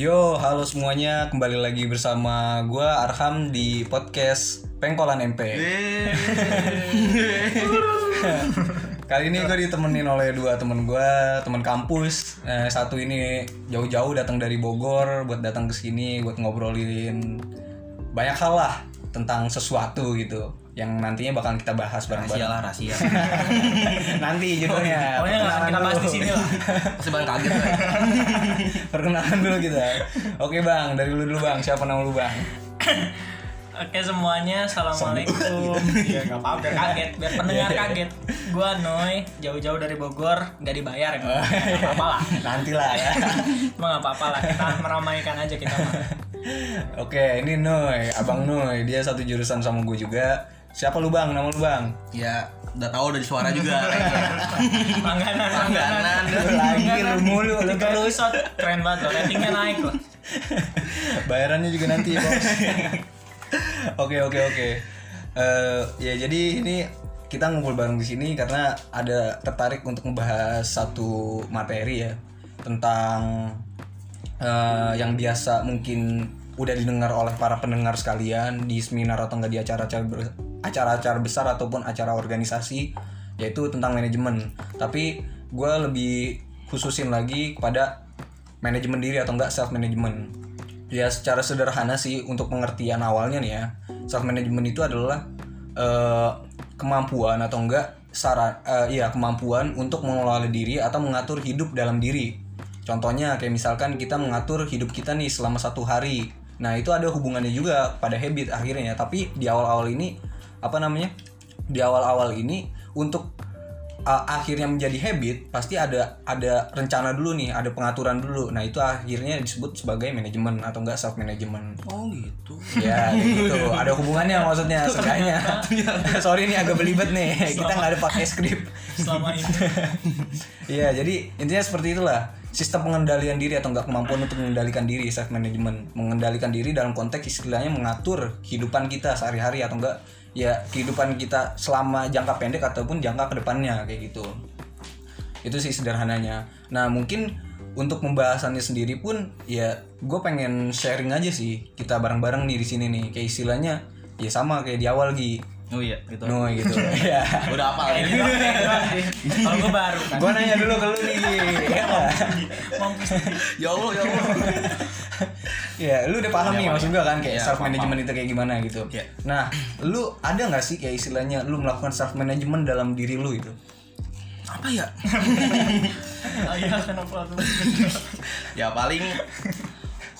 Yo, halo semuanya, kembali lagi bersama gua Arham di podcast Pengkolan MP. Kali ini gue ditemenin oleh dua temen gua, temen kampus. Eh, satu ini jauh-jauh datang dari Bogor buat datang ke sini buat ngobrolin banyak hal lah tentang sesuatu gitu yang nantinya bakal kita bahas Rahasia bareng-bareng. lah rahasia. Nanti judulnya. Pokoknya nggak akan kita Perkenalan bahas di sini lah. Pasti bakal kaget lah. Perkenalan dulu kita. Oke bang, dari lu dulu bang. Siapa nama lu bang? Oke semuanya, assalamualaikum. Ya nggak apa-apa, biar kaget, biar pendengar kaget. Gua Noy, jauh-jauh dari Bogor, nggak dibayar, nggak apa-apa lah. Nanti lah ya. Cuma nggak apa-apa lah, kita meramaikan aja kita. mah. Oke, ini Noy, abang Noy. Dia satu jurusan sama gue juga. Siapa lu bang? Nama lu bang? Ya udah tahu dari suara juga. Langganan, Langganan. Lu lagi lu mulu, lu Tiga terus. episode, keren banget loh, ratingnya naik loh. Bayarannya juga nanti bos. Oke oke oke. Eh, ya jadi ini kita ngumpul bareng di sini karena ada tertarik untuk membahas satu materi ya tentang eh, yang biasa mungkin udah didengar oleh para pendengar sekalian di seminar atau enggak di acara-acara ber- acara-acara besar ataupun acara organisasi yaitu tentang manajemen. Tapi gue lebih khususin lagi kepada manajemen diri atau enggak self management. Ya secara sederhana sih untuk pengertian awalnya nih ya self management itu adalah eh, kemampuan atau enggak saran eh, iya kemampuan untuk mengelola diri atau mengatur hidup dalam diri. Contohnya kayak misalkan kita mengatur hidup kita nih selama satu hari. Nah itu ada hubungannya juga pada habit akhirnya. Tapi di awal-awal ini apa namanya? Di awal-awal ini untuk uh, akhirnya menjadi habit pasti ada ada rencana dulu nih, ada pengaturan dulu. Nah itu akhirnya disebut sebagai manajemen atau enggak self management. Oh gitu. Ya gitu. Ada hubungannya maksudnya seenggaknya. Sorry nih agak belibet nih. Kita nggak ada pakai skrip. Selama ini. Iya, jadi intinya seperti itulah. Sistem pengendalian diri atau enggak kemampuan untuk mengendalikan diri self management. Mengendalikan diri dalam konteks istilahnya mengatur kehidupan kita sehari-hari atau enggak ya kehidupan kita selama jangka pendek ataupun jangka ke depannya kayak gitu. Itu sih sederhananya. Nah, mungkin untuk pembahasannya sendiri pun ya gue pengen sharing aja sih kita bareng-bareng nih di sini nih kayak istilahnya ya sama kayak di awal Gi Oh iya gitu. no gitu ya Udah apa gitu, kayak gitu sih. Kalau gue baru kan. gue nanya dulu ke lu nih Gi. Mampus. Ya Allah ya Allah. Ya, lu udah paham nih maksud gua kan kayak Ya, self management itu kayak gimana gitu. Ya. Nah, lu ada nggak sih kayak istilahnya lu melakukan self management dalam diri lu itu? Apa ya? Ayah kenapa tuh? Ya paling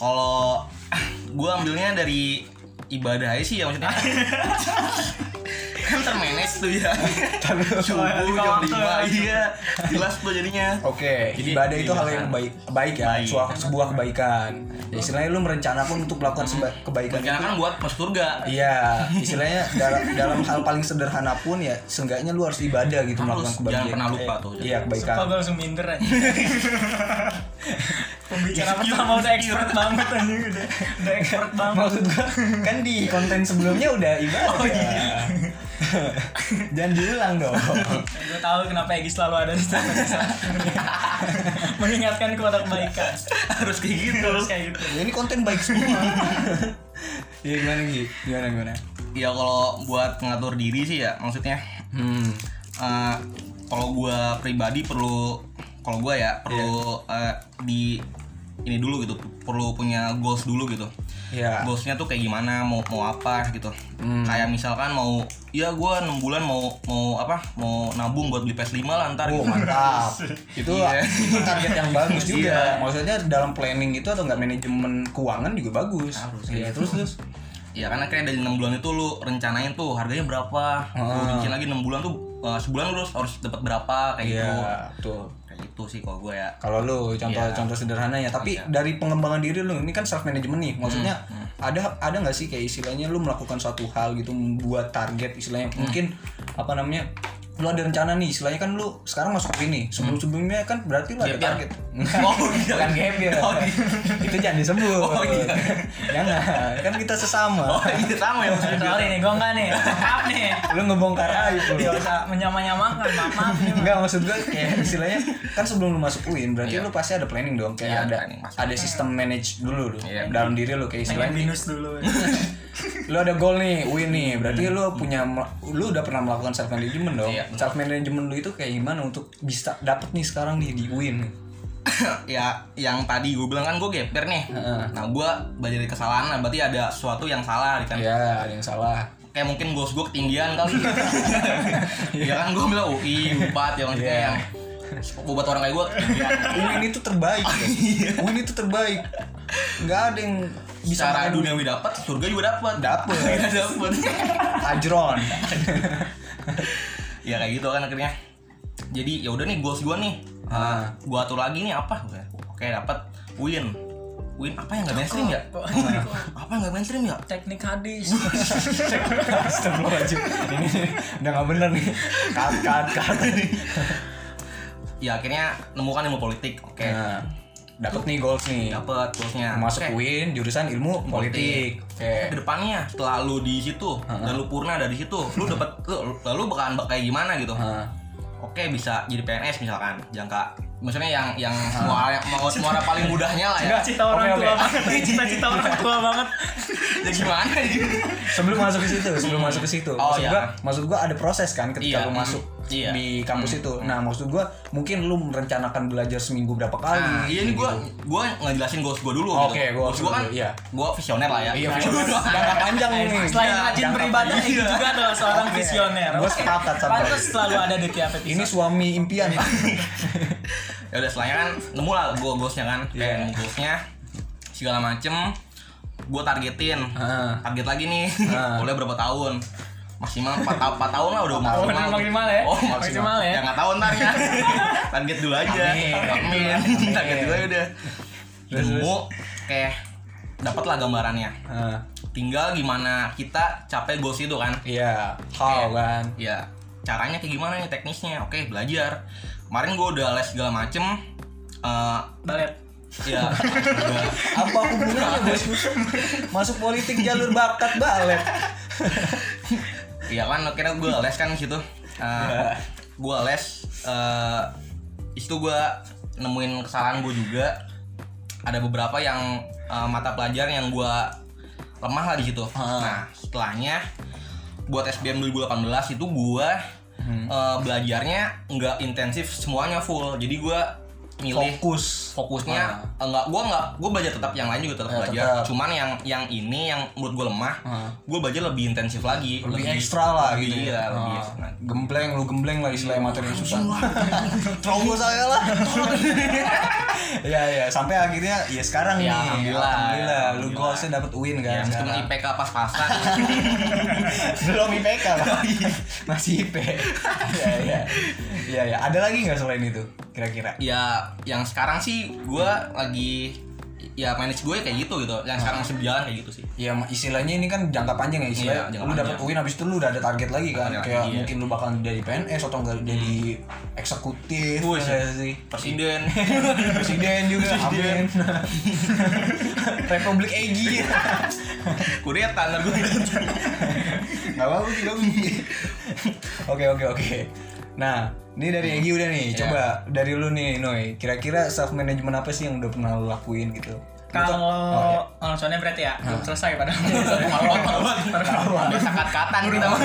kalau gue ambilnya dari ibadah aja sih ya maksudnya. kan termanage tuh ya. Subuh jam lima iya. Jelas tuh jadinya. Oke, Jadi, ibadah itu hal ibadah. yang baik, baik ya, Baik. sebuah, sebuah kebaikan. Ya, istilahnya lu merencanakan untuk melakukan kebaikan Rencana itu. kan buat masuk surga. Iya, istilahnya dalam, dalam hal paling sederhana pun ya seenggaknya lu harus ibadah gitu Harus, melakukan kebaikan. jangan pernah lupa tuh. Iya, kebaikan. Gue langsung minder aja Pembicara pertama udah expert banget anjing udah, udah expert banget Maksud gua kan di konten sebelumnya udah ibadah. Oh, iya. Jangan diulang dong. Gue tahu kenapa Egi selalu ada di sana Mengingatkan kepada kebaikan Harus kayak gitu. Terus kayak gitu Ya, ini konten baik semua. Iya gimana Gi? Gimana gimana? Ya kalau buat ngatur diri sih ya maksudnya Hmm. eh, kalau gua pribadi perlu kalau gua ya perlu eh, di ini dulu gitu perlu punya goals dulu gitu Ya. goalsnya tuh kayak gimana mau mau apa gitu Hmm. kayak misalkan mau ya gua enam bulan mau mau apa mau nabung buat beli PS5 lah ntar Oh gitu. mantap. itu Iya. itu target yang bagus juga. Iya. Maksudnya dalam planning itu atau enggak manajemen keuangan juga bagus. Harus, Iya, iya. terus terus. ya karena kayak dari enam bulan itu lu rencanain tuh harganya berapa lu Ah. bikin lagi enam bulan tuh eh, sebulan lu harus harus dapat berapa kayak gitu Iya, betul. kayak gitu sih kalau gue ya Kalau lu contoh Iya. contoh sederhana ya, tapi Iya. dari pengembangan diri lu ini kan self management nih. Maksudnya Hmm, ada ada nggak sih kayak istilahnya lu melakukan suatu hal gitu membuat target istilahnya Hmm. mungkin apa namanya lu ada rencana nih istilahnya kan lu sekarang masuk ini sebelum sebelumnya kan berarti lu ada Gap target Oh, iya. bukan gap year. Oh, iya. itu jangan disebut Oh, iya. jangan kan kita sesama Oh iya sama ya. Sorry nih, gue enggak nih. Maaf nih. lu ngebongkar aib lu Gak usah menyamanyamakan, maaf maaf nih. Enggak maksud gue kayak istilahnya kan sebelum lu masuk UIN berarti Iya. lu pasti ada planning dong kayak Iya, ada planning, ada sistem manage dulu lu Iya. dalam diri lu kayak istilahnya binus dulu. lu ada goal nih UIN nih berarti lu punya lu udah pernah melakukan self management dong Iya. Self management lu itu kayak gimana untuk bisa dapet nih sekarang nih di UIN ya yang tadi gue bilang kan gue geper nih. Heeh. Nah gue belajar dari kesalahan, nah, berarti ada sesuatu yang salah kan. ya ada yang salah Kayak mungkin goals gue ketinggian kali. ya kan gue bilang UI, UPAT ya maksudnya Iya. yang buat orang kayak gue. UIN itu terbaik Oh, guys. iya. UIN itu terbaik nggak ada yang bisa Secara makan duniawi dapat, surga juga dapat. Dapet. dapat. ajron ya kayak gitu kan akhirnya. Jadi ya udah nih goals gue nih. Ah. gue atur lagi nih apa? Oke dapat win. Win apa yang gak mainstream ya? apa yang gak mainstream ya? Teknik hadis. Astagfirullahaladzim Ini udah gak bener nih Cut, cut, cut Ya akhirnya nemukan ilmu politik. Oke. Nah, dapet nih goals nih. Dapet goalsnya. Masuk Oke. UIN jurusan ilmu politik. Oke. Ke depannya setelah lu di situ dan lu purna dari situ lu dapat lu, lalu bakalan bak- kayak gimana gitu? Nah, oke bisa jadi PNS misalkan jangka maksudnya yang yang muara mau muara paling mudahnya lah ya. Cita orang Oke, tua oke. banget. Cita-cita orang tua banget. ya gimana? Gitu Sebelum masuk ke situ, sebelum masuk ke situ. Oh, Maksud iya. gua, maksud gua ada proses kan ketika Iya, lu masuk iya. di kampus itu Nah maksud gua mungkin lu merencanakan belajar seminggu berapa kali Nah, iya ini gua gitu. gua ngejelasin goals gua dulu Oke, gitu. goals gua kan iya. gua visioner lah ya Iya, visioner. Jangka panjang nih Selain Iya, rajin beribadah, itu juga adalah seorang Oke. visioner. Gua sepakat sama Pantas lu. selalu ada di tiap episode. Ini suami impian ya udah setelahnya kan nemu lah gua goalsnya kan Iya. kayak nemu goalsnya segala macem gua targetin target lagi nih boleh berapa tahun maksimal 4, ta 4 tahun lah udah tahun maksimal. maksimal ya? oh Maksimal. Ya? ya nggak tahu ntar ya. Target dulu aja. Amin. amin. Target dulu aja udah. Terus, nemu kayak dapat lah gambarannya. Ah, tinggal gimana kita capai goals itu kan? Iya, how kan? ya caranya kayak gimana nih teknisnya? Oke belajar. Kemarin gue udah les segala macem. Eh, Balet. ya udah apa hubungannya bos? Masuk politik jalur bakat balet Iya kan akhirnya gue les kan di situ. Uh, gue les uh, itu gue nemuin kesalahan gue juga. Ada beberapa yang uh, mata pelajaran yang gue lemah lah di situ. Ah. Nah, setelahnya buat SBM 2018 itu gue uh, belajarnya nggak intensif semuanya full. Jadi gue milih fokus. fokusnya Ah. enggak gue enggak gue belajar tetap yang lain juga tetap Ya, belajar. tetap. cuman yang yang ini yang menurut gue lemah Ah. gue belajar lebih intensif lagi lebih ekstra lah lebih, gitu iya, ya. lebih Ah, ekstra. gembleng lu gembleng lah istilahnya materi yang susah. Trauma saya lah. Ya ya sampai akhirnya ya sekarang nih. Ya, alhamdulillah. alhamdulillah. Lu goalsnya dapet win kan ya, meskipun sekarang. IPK pas-pasan. Belum IPK lah. Masih IP ya ya ya ya ada lagi nggak selain itu kira-kira ya yang sekarang sih gue lagi ya manage gue kayak gitu gitu yang sekarang masih berjalan kayak gitu sih Ya istilahnya ini kan jangka panjang ya istilahnya. Iya, lu dapat. UIN habis itu lu udah ada target lagi kan. Target Kayak lagi, iya. mungkin lu bakal jadi PNS atau enggak jadi eksekutif Wih, ya nggak sih. presiden Presiden juga amin. Republik Egy. kudet tangan gue Enggak apa-apa sih. Oke oke oke. Nah, ini dari Egy udah nih. Iya. Coba dari lu nih, Noy. Kira-kira self management apa sih yang udah pernah lu lakuin gitu? Kalau Oh, iya. soalnya berarti ya belum selesai padahal. ada sakat-katan kita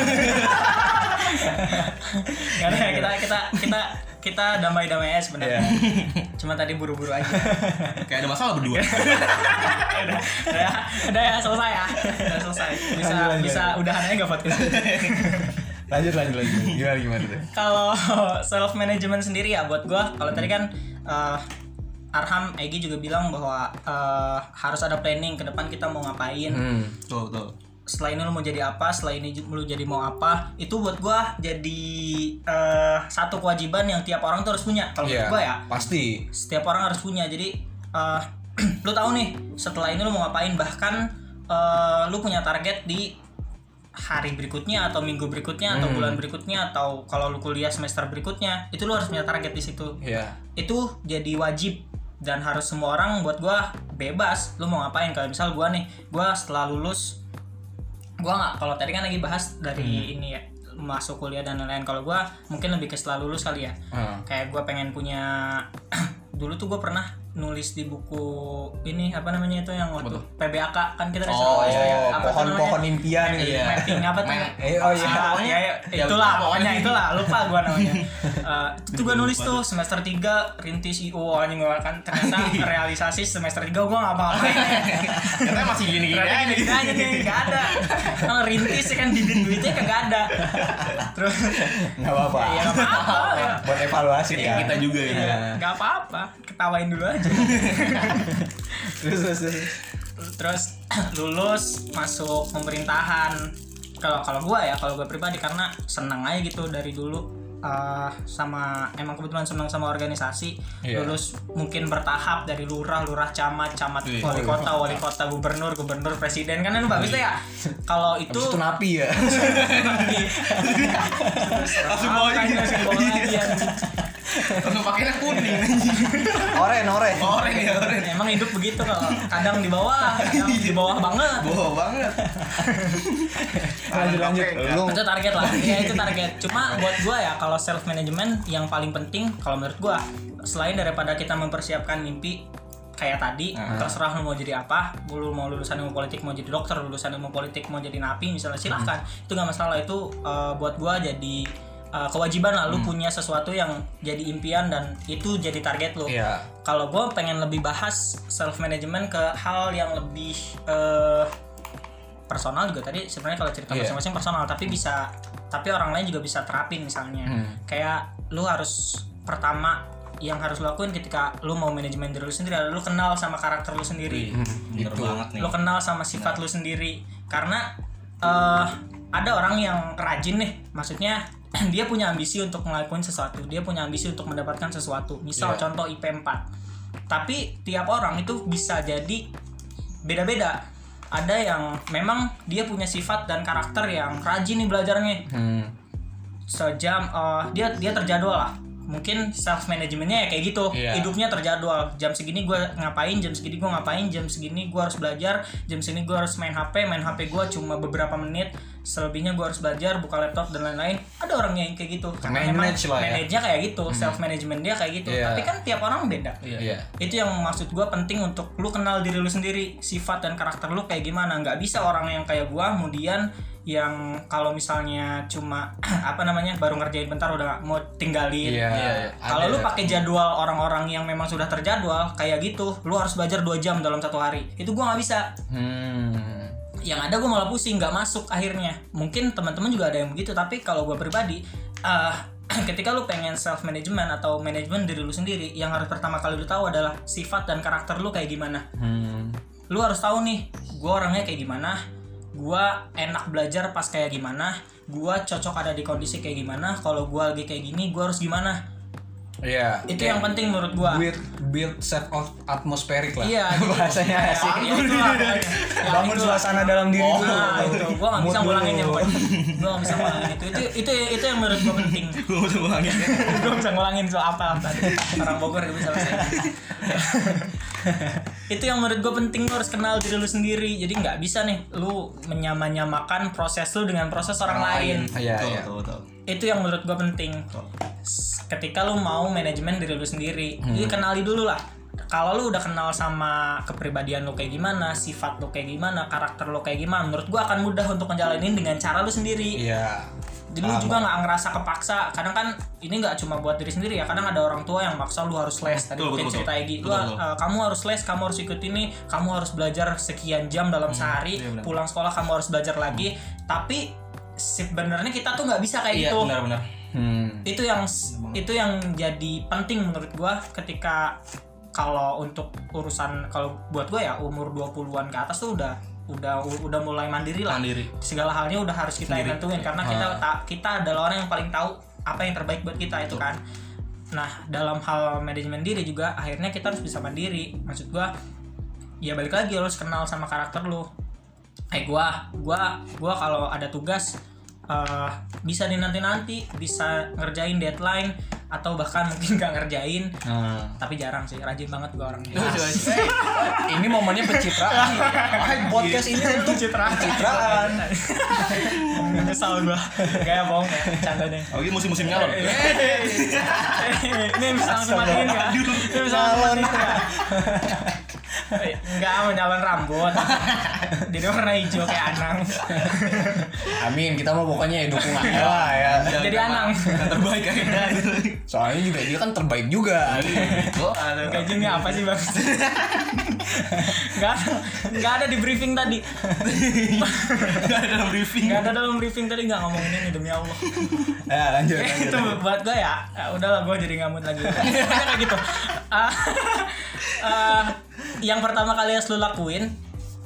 Nggak ada, kita kita kita kita damai-damai aja sebenarnya. Iya. Cuma tadi buru-buru aja. kayak ada masalah berdua udah, udah, udah ya selesai ya. Udah selesai. Bisa bisa udahan aja gak podcast. Lanjut lanjut lanjut. Gimana gimana tuh? kalau self management sendiri ya buat gua kalau tadi kan eh, Arham Egi juga bilang bahwa eh, harus ada planning ke depan kita mau ngapain Hmm. tuh tuh setelah ini lu mau jadi apa setelah ini lu jadi mau apa itu buat gua jadi eh, satu kewajiban yang tiap orang tuh harus punya kalau Iya, menurut gua ya pasti. setiap orang harus punya jadi eh, lu tahu nih setelah ini lu mau ngapain bahkan eh, lu punya target di hari berikutnya atau minggu berikutnya atau bulan berikutnya atau kalau lu kuliah semester berikutnya itu lu harus punya target di situ. Iya. itu jadi wajib dan harus semua orang buat gua bebas. Lu mau ngapain? Kalau misal gua nih gua setelah lulus gua nggak kalau tadi kan lagi bahas dari ini ya masuk kuliah dan lain-lain. Kalau gua mungkin lebih ke setelah lulus kali ya. Hmm. kayak gua pengen punya dulu tuh gue pernah nulis di buku ini apa namanya itu yang waktu PBAK kan kita disuruh Oh, nulis kayak apa tuh pohon-pohon namanya? impian gitu. Iya. mapping apa tuh Eh, oh iya. Ah, ya, ya, Ya, itulah pokoknya. itulah lupa gua namanya Eh, itu gua nulis tuh semester 3 rintis IO anjing gua kan ternyata realisasi semester 3 gua nggak apa-apain Katanya masih gini-gini Ternyata aja. gini aja nih nggak ada kalau rintis ya kan bibit duitnya kagak ada terus Nggak apa-apa. ya apa-apa ya. Buat evaluasi kan. kita juga ya. Iya. nggak apa-apa ketawain dulu aja Terus terus. terus. terus lulus masuk pemerintahan kalau kalau gua ya kalau gua pribadi karena senang aja gitu dari dulu eh, sama emang kebetulan senang sama organisasi Iya. lulus mungkin bertahap dari lurah lurah camat camat Wih. wali kota wali kota gubernur gubernur presiden kan itu bagus tuh ya kalau itu Habis itu napi ya. Langsung bawa lagi, Langsung pakainya kuning. Oren, oren. Oren ya, oren. emang hidup begitu kalau kadang di bawah kadang di bawah banget Bohong banget. Lanjut lanjut. Lu itu target lah ya itu target cuma buat gua ya kalau self management yang paling penting kalau menurut gua selain daripada kita mempersiapkan mimpi kayak tadi terserah lu mau jadi apa lu mau lulusan ilmu politik mau jadi dokter lulusan ilmu politik mau jadi napi misalnya silahkan itu nggak masalah itu eh, buat gua jadi eh, kewajiban lah lu punya sesuatu yang jadi impian dan itu jadi target lu Iya. kalau gue pengen lebih bahas self management ke hal yang lebih eh, personal juga tadi sebenarnya kalau cerita Iya. masing-masing personal tapi bisa tapi orang lain juga bisa terapin misalnya Hmm. kayak lu harus pertama yang harus lu lakuin ketika lu mau manajemen diri lu sendiri adalah lu kenal sama karakter lu sendiri Bener Gitu. banget nih. lu kenal sama sifat lu sendiri karena eh ada orang yang rajin nih maksudnya dia punya ambisi untuk ngelakuin sesuatu. Dia punya ambisi untuk mendapatkan sesuatu. Misal Iya. contoh IP 4 tapi tiap orang itu bisa jadi beda-beda. Ada yang memang dia punya sifat dan karakter yang rajin nih belajarnya. Hmm. sejam eh, dia dia terjadwal lah. Mungkin self manajemennya ya kayak gitu. Iya. hidupnya terjadwal. Jam segini gue ngapain jam segini gue ngapain jam segini gue harus belajar jam segini gue harus main hp main hp gue cuma beberapa menit selebihnya gue harus belajar buka laptop dan lain-lain ada orang yang kayak gitu karena memang Manage lah ya. manage-nya kayak gitu self management dia kayak gitu Iya. tapi kan tiap orang beda Iya. itu yang maksud gue penting untuk lu kenal diri lu sendiri sifat dan karakter lu kayak gimana nggak bisa orang yang kayak gue kemudian yang kalau misalnya cuma apa namanya baru ngerjain bentar udah mau tinggalin Iya. kalau Ada. lu pakai jadwal orang-orang yang memang sudah terjadwal kayak gitu lu harus belajar dua jam dalam satu hari itu gua nggak bisa Hmm. Yang ada gue malah pusing nggak masuk akhirnya. Mungkin teman-teman juga ada yang begitu tapi kalau gue pribadi eh, ketika lu pengen self management atau manajemen diri lu sendiri yang harus pertama kali lu tahu adalah sifat dan karakter lu kayak gimana. Hmm. lu harus tahu nih gue orangnya kayak gimana gue enak belajar pas kayak gimana gue cocok ada di kondisi kayak gimana kalau gue lagi kayak gini gue harus gimana Iya. itu Kayak yang penting menurut gue build build set of atmospheric lah. Iya, jadi- bahasanya ya, sih. ya itulah pokoknya. Ya, Bangun itulah. suasana dalam diri Oh, dulu. nah, itu gua gak bisa ngulangin yang. Gua gak bisa ngulangin itu. Itu itu itu yang menurut gua penting. Gue mau ngulangin. gua bisa ngulangin soal apa tadi. Orang Bogor gak bisa selesai. itu yang menurut gue penting lu harus kenal diri lu sendiri jadi nggak bisa nih lu menyamanyamakan proses lu dengan proses orang, lain. Iya, Betul, iya. betul, betul. itu yang menurut gue penting ketika lu mau manajemen diri lu sendiri jadi kenali dulu lah kalau lu udah kenal sama kepribadian lu kayak gimana sifat lu kayak gimana karakter lu kayak gimana menurut gua akan mudah untuk ngejalanin dengan cara lu sendiri Iya. jadi lu juga nggak ngerasa kepaksa kadang kan ini nggak cuma buat diri sendiri ya kadang ada orang tua yang maksa lu harus les tadi Betul, mungkin betul, cerita. Egi lu betul. eh, kamu harus les kamu harus ikut ini kamu harus belajar sekian jam dalam sehari iya pulang sekolah kamu harus belajar lagi tapi sebenarnya kita tuh nggak bisa kayak Iya, gitu benar-benar. Hmm. itu yang itu yang jadi penting menurut gua ketika kalau untuk urusan kalau buat gua ya umur 20-an ke atas tuh udah udah udah mulai mandiri lah. Mandiri. segala halnya udah harus kita yang nentuin karena kita ta- kita adalah orang yang paling tahu apa yang terbaik buat kita itu kan. Nah dalam hal manajemen diri juga akhirnya kita harus bisa mandiri. Maksud gua ya balik lagi lo harus kenal sama karakter lu kayak gua gua gua kalau ada tugas eh, bisa dinanti nanti bisa ngerjain deadline atau bahkan mungkin nggak ngerjain Nah. tapi jarang sih rajin banget gua orangnya ini momennya pencitraan. Hai, podcast ini untuk Pencitraan. pencitraan. Menyesal gua. Kayak bohong ya, canda deh. Oh, ini musim-musim nyalon. Ini bisa langsung matiin? Ini bisa langsung matiin? Enggak mau nyalon rambut. Jadi warna hijau kayak Anang. Amin, kita mau pokoknya ya dukungannya lah ya. Jadi Anang. Yang terbaik akhirnya. Soalnya juga dia kan terbaik juga. Oh, ada. Kayak gini apa sih bang? Enggak ada, nggak ada di briefing tadi. Enggak ada dalam briefing. Enggak ada dalam briefing tadi nggak ngomongin ini demi Allah. Ya, lanjut. Ya, lanjut. itu buat gue ya, ya udahlah gue jadi ngamut lagi kayak gitu Ah, ah, yang pertama kali harus lu lakuin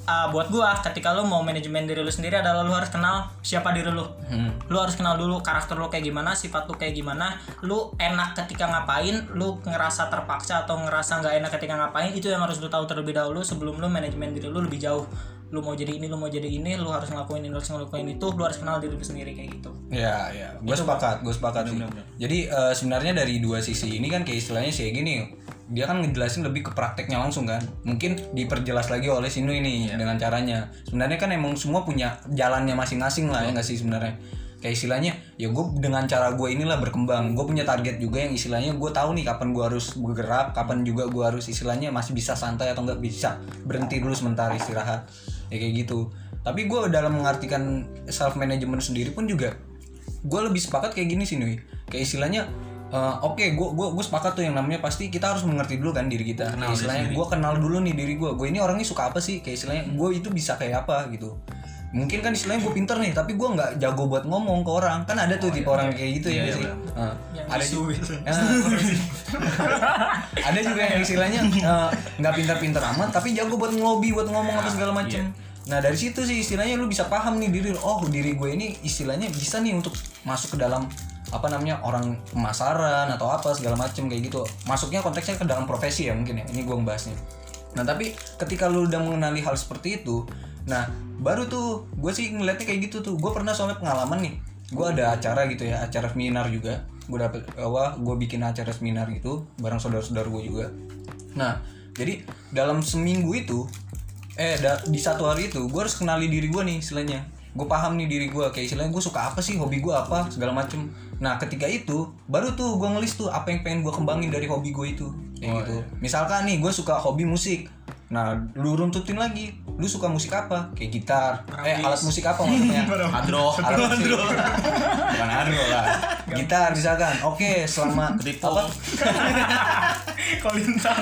ah, buat gue ketika lu mau manajemen diri lu sendiri adalah lu harus kenal siapa diri lu. Hmm. lu harus kenal dulu karakter lu kayak gimana sifat lu kayak gimana. Lu enak ketika ngapain lu ngerasa terpaksa atau ngerasa nggak enak ketika ngapain itu yang harus lu tahu terlebih dahulu sebelum lu manajemen diri lu lebih jauh lu mau jadi ini lu mau jadi ini lu harus ngelakuin ini lu harus ngelakuin itu lu harus kenal diri lu sendiri kayak gitu Ya, ya. Gue sepakat, gue sepakat sih. Jadi eh, sebenarnya dari dua sisi ini kan kayak istilahnya sih gini, dia kan ngejelasin lebih ke prakteknya langsung kan. Mungkin diperjelas lagi oleh Sinu ini dengan caranya. Sebenarnya kan emang semua punya jalannya masing-masing lah ya nggak sih sebenarnya. Kayak istilahnya, ya gue dengan cara gue inilah berkembang. Gue punya target juga yang istilahnya gue tahu nih kapan gue harus bergerak, kapan juga gue harus istilahnya masih bisa santai atau nggak bisa berhenti dulu sementara istirahat. Ya kayak gitu. Tapi gue dalam mengartikan self management sendiri pun juga gue lebih sepakat kayak gini sih Nui. Kayak istilahnya eh, oke gue gue gue sepakat tuh yang namanya pasti kita harus mengerti dulu kan diri kita. Kayak istilahnya gue kenal dulu nih diri gue gue ini orangnya suka apa sih? Kayak istilahnya gue itu bisa kayak apa gitu mungkin kan istilahnya gue pinter nih tapi gue nggak jago buat ngomong ke orang. Kan ada tuh tipe orang kayak gitu ya sih? Nah, Yang ada bisu juga. gitu. ada juga yang istilahnya eh, nggak pintar-pintar amat tapi jago buat ngelobi buat ngomong apa segala macem. Nah dari situ sih istilahnya lu bisa paham nih diri oh diri gue ini istilahnya bisa nih untuk masuk ke dalam apa namanya orang pemasaran atau apa segala macem kayak gitu. Masuknya konteksnya ke dalam profesi ya mungkin ya ini gue ngebahasnya. Nah tapi ketika lu udah mengenali hal seperti itu nah baru tuh gue sih ngeliatnya kayak gitu tuh. Gue pernah soalnya pengalaman nih. Gue ada acara gitu ya acara seminar juga. Gue dapet apa gue bikin acara seminar gitu bareng saudara-saudara gue juga. Nah jadi dalam seminggu itu eh da- di satu hari itu gue harus kenali diri gue nih istilahnya. Gue paham nih diri gue kayak istilahnya gue suka apa sih hobi gue apa segala macem. Nah ketika itu baru tuh gue ngelis tuh apa yang pengen gue kembangin dari hobi gue itu. Kayak gitu. misalkan nih gue suka hobi musik. Nah lu runtutin lagi lu suka musik apa? Kayak gitar. Eh alat musik apa maksudnya? Hadro. alat musik bukan adro lah. Gitar misalkan. Oke selama Ketipung. kolintang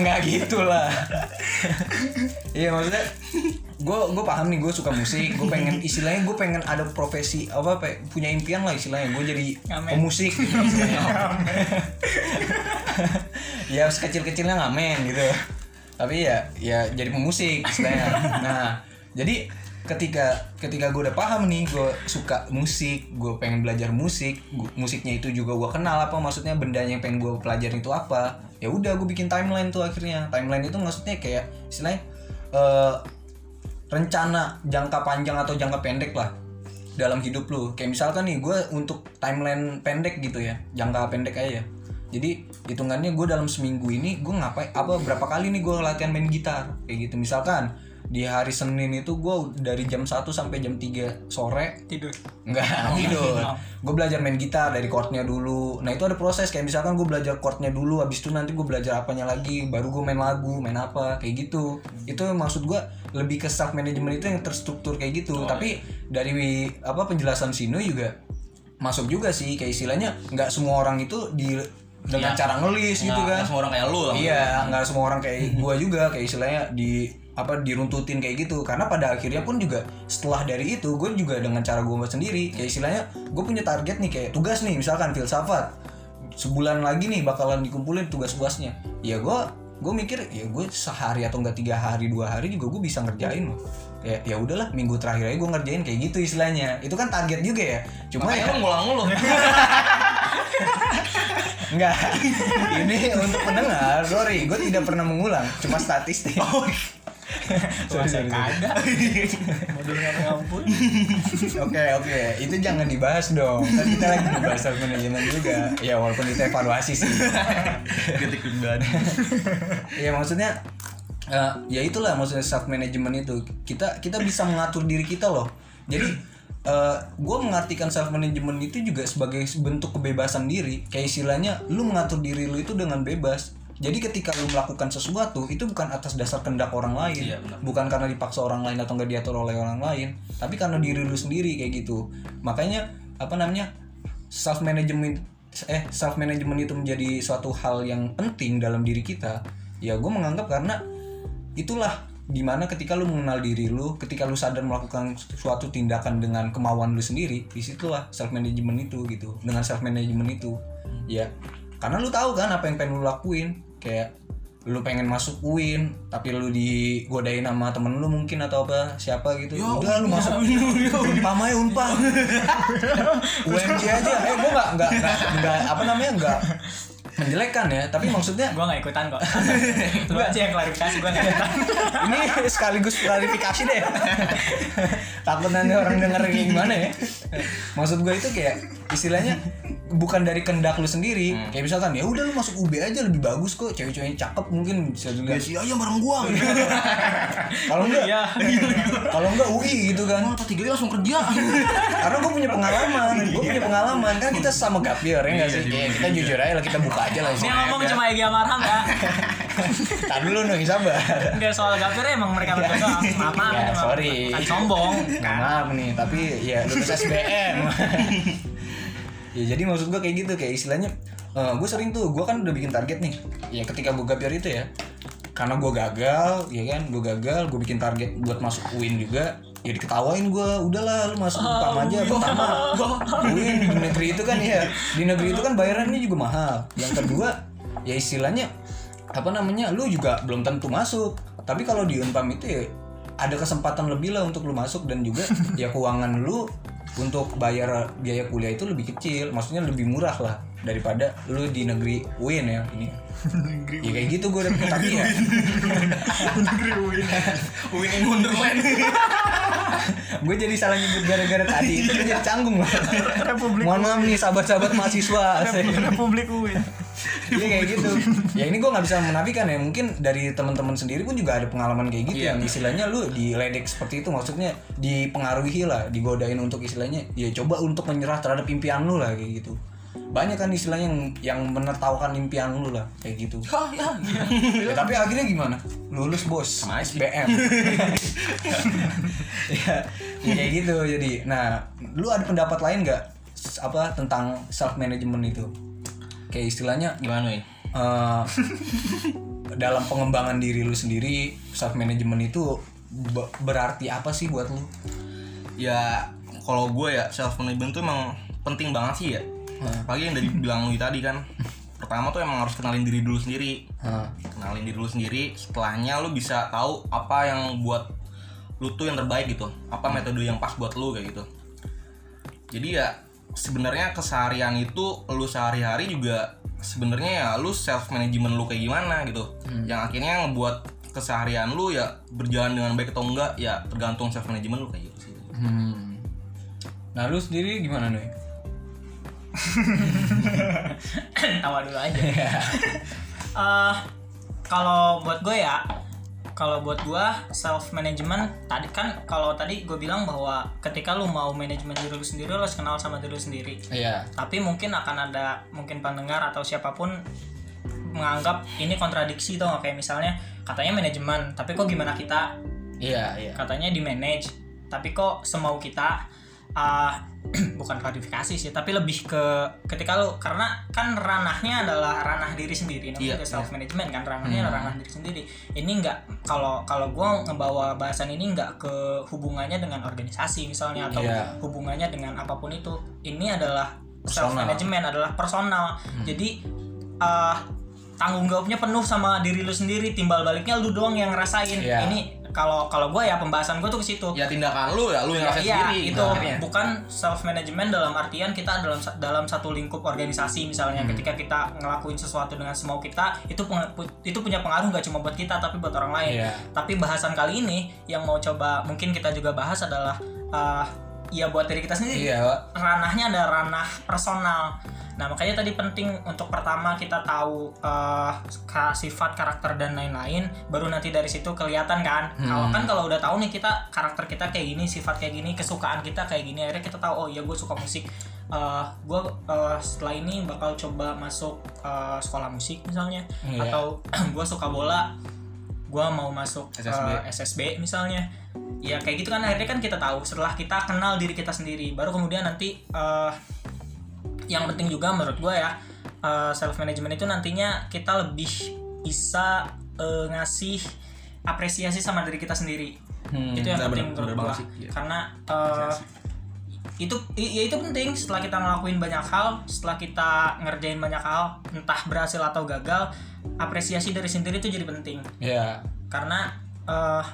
nggak gitu lah. Iya maksudnya gue gue paham nih gue suka musik. Gue pengen istilahnya gue pengen ada profesi apa pe- punya impian lah istilahnya. Gue jadi Ngamen. pemusik istilahnya. ya sekecil kecilnya ngamen gitu tapi ya ya jadi pemusik istilahnya nah jadi ketika ketika gue udah paham nih gue suka musik gue pengen belajar musik gu- musiknya itu juga gue kenal apa maksudnya bendanya yang pengen gue pelajarin itu apa ya udah gue bikin timeline tuh akhirnya. Timeline itu maksudnya kayak istilahnya eh, rencana jangka panjang atau jangka pendek lah dalam hidup lu. Kayak misalkan nih gue untuk timeline pendek gitu ya jangka pendek aja ya jadi hitungannya gue dalam seminggu ini gue ngapain apa berapa kali nih gue latihan main gitar? Kayak gitu misalkan di hari Senin itu gue dari jam 1 sampai jam 3 sore tidur. Enggak tidur. Gue belajar main gitar dari chordnya dulu. Nah itu ada proses Kayak misalkan gue belajar chordnya dulu Habis itu nanti gue belajar apanya lagi Baru gue main lagu Main apa Kayak gitu. Itu maksud gue Lebih ke self management itu yang terstruktur kayak gitu. Tapi dari apa penjelasan Sino juga Masuk juga sih Kayak istilahnya nggak semua orang itu di dengan cara ngelis gitu Nggak- kan. semua orang kayak lu lah. Iya, nggak semua orang kayak gua juga kayak istilahnya di apa diruntutin kayak gitu. Karena pada akhirnya pun juga setelah dari itu gue juga dengan cara gue sendiri kayak istilahnya gue punya target nih kayak tugas nih misalkan filsafat. Sebulan lagi nih bakalan dikumpulin tugas-tugasnya. Ya gue gue mikir ya gue sehari atau enggak tiga hari dua hari juga gue bisa ngerjain loh kayak ya udahlah minggu terakhir aja gue ngerjain kayak gitu istilahnya. Itu kan target juga ya. Cuma Makanya ya lu ngulang mulu. Enggak. Ini untuk pendengar, sorry, gue tidak pernah mengulang, cuma statistik. Wah, saya kagak ngampun. Oke oke, itu jangan dibahas dong. Kan kita lagi ngebahas self management juga. Ya walaupun itu evaluasi sih. Kritik pribadi. ya maksudnya eh, ya itulah maksudnya self management itu. Kita kita bisa mengatur diri kita loh. Jadi gue mengartikan self management itu juga sebagai bentuk kebebasan diri. Kayak istilahnya lu mengatur diri lu itu dengan bebas. Jadi ketika lu melakukan sesuatu itu bukan atas dasar kehendak orang lain, Iya, benar. bukan karena dipaksa orang lain atau nggak diatur oleh orang lain, tapi karena diri lu sendiri kayak gitu. Makanya apa namanya self management eh self management itu menjadi suatu hal yang penting dalam diri kita. Ya gue menganggap karena itulah di mana ketika lu mengenal diri lu, ketika lu sadar melakukan suatu tindakan dengan kemauan lu sendiri, di situlah self management itu gitu. Dengan self management itu, ya karena lu tahu kan apa yang pengen lu lakuin, kayak lu pengen masuk UIN tapi lu digodain sama temen lu mungkin atau apa siapa gitu. Udah lu masuk unpam aja unpam UMJ aja. Eh gua nggak nggak nggak apa namanya nggak menjelekkan ya tapi maksudnya Gua nggak ikutan kok. Lu aja yang klarifikasi gua nggak ikutan. ini sekaligus klarifikasi deh takut nanti orang denger gimana ya maksud gue itu kayak istilahnya bukan dari kendak lu sendiri. Kayak misalkan ya udah lu masuk UB aja lebih bagus kok. Cewek-ceweknya cakep mungkin bisa dilihat. Sih aja bareng gua. Gitu. kalau enggak Iya. kalau enggak UI gitu kan. Oh, tiga langsung kerja. karena gue punya pengalaman gue punya pengalaman. Kan kita sama gapir ya nggak sih? Kayak kita jujur aja lah kita buka aja lah. Ini ngomong cuma Egi Amarham ya. Tadi dulu nih sabar Enggak soal gapir emang mereka berdua doang. Maaf, maaf, Ya, sorry. Kan sombong. Maaf nih tapi ya lulus SBM ya jadi maksud gue kayak gitu kayak istilahnya gue sering tuh gue kan udah bikin target nih. Ya ketika gue gapir itu ya karena gue gagal ya kan gue gagal gue bikin target buat masuk UIN juga ya diketawain gue udahlah lu masuk UPAM aja pertama UIN di negeri itu kan ya di negeri itu kan bayarannya juga mahal. Yang kedua ya istilahnya apa namanya lu juga belum tentu masuk. Tapi kalau di Unpam itu ya ada kesempatan lebih lah untuk lu masuk dan juga ya keuangan lu untuk bayar biaya kuliah itu lebih kecil maksudnya lebih murah lah daripada lu di negeri UIN ya ini. Ya kayak gitu gue dapet tapi ya Win. In Wonderland. gue jadi salah nyebut gara-gara tadi itu jadi canggung lah mohon maaf nih sahabat-sahabat mahasiswa. Republik UIN. Iya kayak gitu. Ya ini gue nggak bisa menafikan ya. Mungkin dari teman-teman sendiri pun juga ada pengalaman kayak gitu Iya. yang istilahnya lu diledek seperti itu. Maksudnya dipengaruhi lah, digodain untuk istilahnya. Ya coba untuk menyerah terhadap impian lu lah kayak gitu. Banyak kan istilahnya yang yang menertawakan impian lu lah kayak gitu. Oh ya, iya. Ya, tapi akhirnya gimana? Lulus bos, Sama sih. SBM. ya, ya kayak gitu. Jadi, nah, lu ada pendapat lain nggak apa tentang self management itu? Kayak istilahnya Gimana nih? eh, dalam pengembangan diri lu sendiri self management itu be- berarti apa sih buat lu? Ya kalau gue ya self management tuh emang penting banget sih ya. Apalagi yang dari bilang lu tadi kan. Pertama tuh emang harus kenalin diri dulu sendiri. Hah. Kenalin diri dulu sendiri. Setelahnya lu bisa tahu apa yang buat lu tuh yang terbaik gitu. Apa metode yang pas buat lu kayak gitu. Jadi ya sebenarnya keseharian itu lu sehari-hari juga sebenarnya ya lu self management lu kayak gimana gitu. Yang akhirnya ngebuat keseharian lu ya berjalan dengan baik atau enggak ya tergantung self management lu kayak gitu sih. Hmm. Nah, lu sendiri gimana nih? Tawa dulu aja. Eh, kalau buat gue ya, kalau buat gue self management tadi kan kalau tadi gue bilang bahwa ketika lu mau manajemen diri lu sendiri lu harus kenal sama diri lu sendiri. Iya. Tapi mungkin akan ada mungkin pendengar atau siapa pun menganggap ini kontradiksi tuh kayak misalnya katanya manajemen tapi kok gimana kita Iya, iya. katanya di manage tapi kok semau kita ah, bukan klarifikasi sih tapi lebih ke ketika lu karena kan ranahnya adalah ranah diri sendiri namanya Iya, juga self management kan ranahnya ranah diri sendiri. Ini enggak kalau kalau gua ngebawa bahasan ini enggak ke hubungannya dengan organisasi misalnya atau Iya. hubungannya dengan apa pun itu ini adalah self management adalah personal. Jadi ah, tanggung jawabnya penuh sama diri lu sendiri timbal baliknya lu doang yang ngerasain. Iya. ini kalau kalau gue ya pembahasan gue tuh ke situ ya tindakan lu ya lu yang Ya, iya, sendiri itu akhirnya. bukan self management dalam artian kita dalam dalam satu lingkup organisasi misalnya Hmm. ketika kita ngelakuin sesuatu dengan semau kita itu itu punya pengaruh nggak cuma buat kita tapi buat orang lain. Iya. Tapi bahasan kali ini yang mau coba mungkin kita juga bahas adalah uh, ya buat diri kita sendiri. Iya. Ranahnya ada ranah personal. Nah makanya tadi penting untuk pertama kita tahu uh, sifat karakter dan lain-lain, baru nanti dari situ kelihatan kan. Kalau kan kalau udah tahu nih kita karakter kita kayak gini, sifat kayak gini, kesukaan kita kayak gini, akhirnya kita tahu oh ya gue suka musik. Uh, gue uh, setelah ini bakal coba masuk uh, sekolah musik misalnya, Iya. atau gue suka bola, gue mau masuk SSB. uh, SSB misalnya. Ya kayak gitu kan akhirnya kan kita tahu setelah kita kenal diri kita sendiri, baru kemudian nanti uh, yang penting juga menurut gue ya self management itu nantinya kita lebih bisa eh, ngasih apresiasi sama diri kita sendiri. Hmm, itu yang benar, penting menurut gue iya. karena eh, itu ya itu penting. Setelah kita ngelakuin banyak hal setelah kita ngerjain banyak hal entah berhasil atau gagal apresiasi dari sendiri itu jadi penting. Iya. karena eh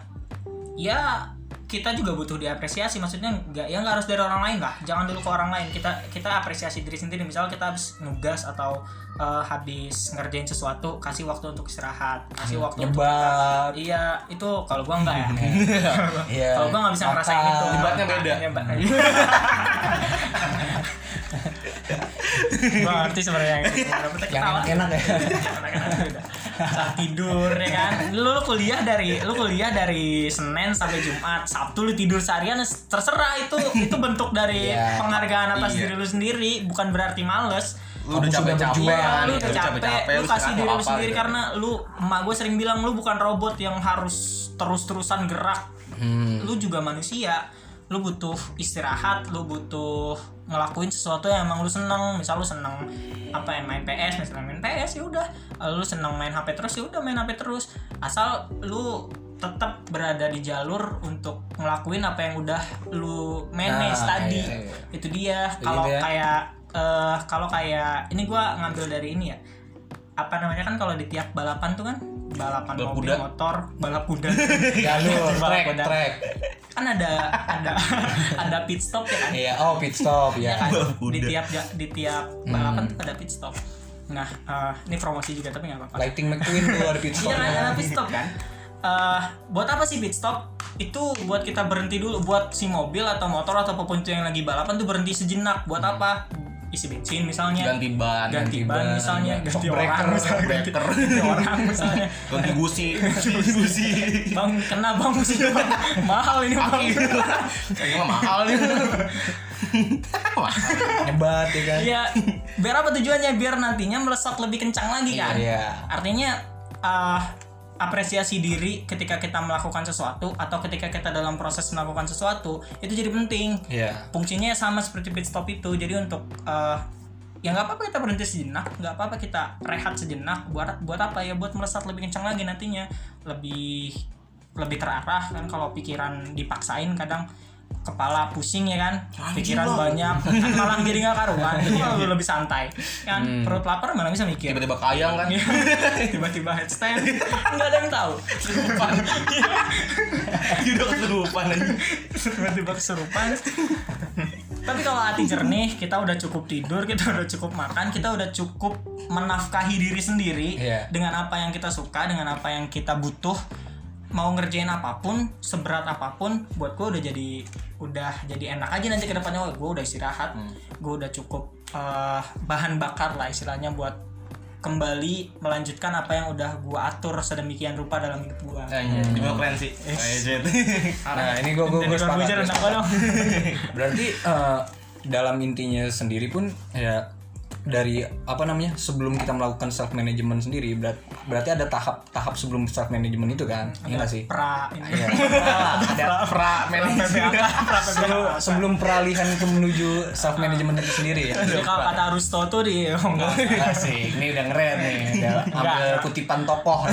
ya kita juga butuh diapresiasi maksudnya nggak ya nggak harus dari orang lain lah jangan dulu ke orang lain kita kita apresiasi diri sendiri misal kita habis nugas atau eh, habis ngerjain sesuatu kasih waktu untuk istirahat kasih waktu untuk Nyebat. iya itu kalau gua nggak ya Iya. kalau gua nggak bisa ngerasain itu Nyebatnya beda. Nyebat. gua ngerti sebenarnya yang Yang enak-enak ya. Udah. Saat tidur ya kan lu, lu kuliah dari lu kuliah dari Senin sampai Jumat Sabtu lu tidur seharian terserah itu itu bentuk dari Iya. penghargaan atas Iya. diri lu sendiri bukan berarti males lu udah berjuang. Iya, lu udah capek, lu kasih diri lu sendiri gitu. karena lu emak gue sering bilang lu bukan robot yang harus terus-terusan gerak Hmm. lu juga manusia lu butuh istirahat lu butuh ngelakuin sesuatu yang emang lu seneng. Misal lu seneng apa ya main PS misalnya main PS ya udah. Lu seneng main HP terus ya udah main HP terus. Asal lu tetap berada di jalur untuk ngelakuin apa yang udah lu manage Nah, tadi. iya, iya. itu dia. Jadi kalau dia- kayak eh kalau kayak ini gua ngambil dari ini ya. Apa namanya kan kalau di tiap balapan tuh kan balapan Balap mobil kuda. motor balap kuda Jalur, Balap track, kuda. track. kan ada ada ada pit stop ya kan Iya, oh pit stop Iya ya. kan Balap di kuda. tiap di tiap balapan tuh ada pit stop nah eh, ini promosi juga tapi nggak apa-apa Lighting McQueen tuh ada pit Iya stop. kan ada pit stop kan Eh, buat apa sih pit stop itu buat kita berhenti dulu buat si mobil atau motor atau apa pun itu yang lagi balapan tuh berhenti sejenak buat apa isi bensin misalnya ganti ban ganti ganti ban ban, misalnya ganti breaker, orang misalnya ganti, breaker. ganti orang misalnya ganti gusi gusi bang kena bang mesti bang mahal ini bang kayaknya mah mahal nih mahal Nyebat ya kan. Iya, biar apa tujuannya? Biar nantinya melesat lebih kencang lagi kan. Iya. Artinya uh, apresiasi diri ketika kita melakukan sesuatu atau ketika kita dalam proses melakukan sesuatu itu jadi penting. Iya. Fungsinya sama seperti pit stop itu. Jadi untuk uh, ya nggak apa-apa kita berhenti sejenak, nggak apa-apa kita rehat sejenak. Buat buat apa ya? Buat melesat lebih kencang lagi nantinya, lebih lebih terarah kan kalau pikiran dipaksain kadang kepala pusing ya kan? Pikiran lo. banyak kan malah jadi nggak karuan jadi malah lebih santai. Kan? Perut lapar mana bisa mikir? Tiba-tiba kayang kan? Tiba-tiba headstand. Nggak ada yang tahu. Kesurupan. Udah kesurupan aja. Tiba-tiba kesurupan. Tapi kalau hati jernih kita udah cukup tidur kita udah cukup makan kita udah cukup menafkahi diri sendiri Iya. dengan apa yang kita suka dengan apa yang kita butuh mau ngerjain apa pun seberat apa pun buat gue udah jadi udah jadi enak aja nanti ke depannya. Oh, gue udah istirahat. Gue udah cukup eh, bahan bakar lah istilahnya buat kembali melanjutkan apa yang udah gue atur sedemikian rupa dalam hidup gue Kayaknya juga keren sih. Legend. Nah, ini gua gua, Dan gua di sepakat. Berarti eh, dalam intinya sendiri pun ya dari apa namanya sebelum kita melakukan self management sendiri berat, berarti ada tahap-tahap sebelum self management itu kan? Iya nggak sih? pra ini. Iya. ada pra manajemen Sebelum- sebelum peralihan ke menuju self management itu sendiri ya? Jadi kalau kata Aristo tuh di oh, enggak. Asik, ini udah ngeren nih. Udah ambil kutipan tokoh.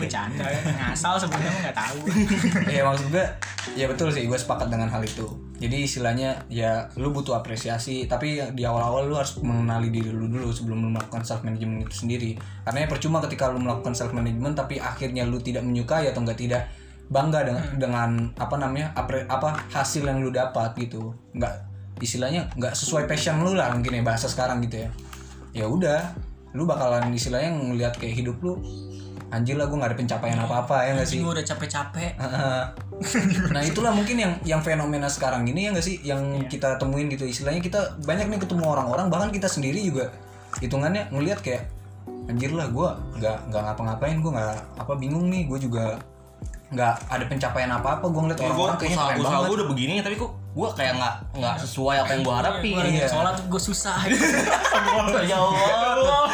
Bercanda ngasal sebenarnya nggak tahu. ya maksud gue ya betul sih gue sepakat dengan hal itu. Jadi istilahnya ya lu butuh apresiasi tapi di awal-awal lu harus mengenali diri lu dulu sebelum lu melakukan self management itu sendiri. Karena ya percuma ketika lu melakukan self management tapi akhirnya lu tidak menyukai atau enggak tidak bangga dengan dengan apa namanya apre- apa hasil yang lu dapat gitu. Nggak istilahnya nggak sesuai passion lu lah mungkin ya bahasa sekarang gitu ya. Ya udah lu bakalan istilahnya ngelihat kayak hidup lu anjir lah gue nggak ada pencapaian apa apa ya nggak sih? gue udah capek-capek. Nah itulah mungkin yang yang fenomena sekarang ini ya nggak sih? Yang kita temuin gitu. Istilahnya kita banyak nih ketemu orang-orang bahkan kita sendiri juga hitungannya ngelihat kayak anjir lah gue nggak nggak ngapa-ngapain gue nggak apa bingung nih gue juga nggak ada pencapaian apa apa gue ngeliat Ya, gue orang-orang kayaknya usaha, keren usaha banget. gue udah begini tapi kok gue kayak nggak nggak sesuai apa yang gue harapin? gue lagi Iya. sholat gue susah. Ya Allah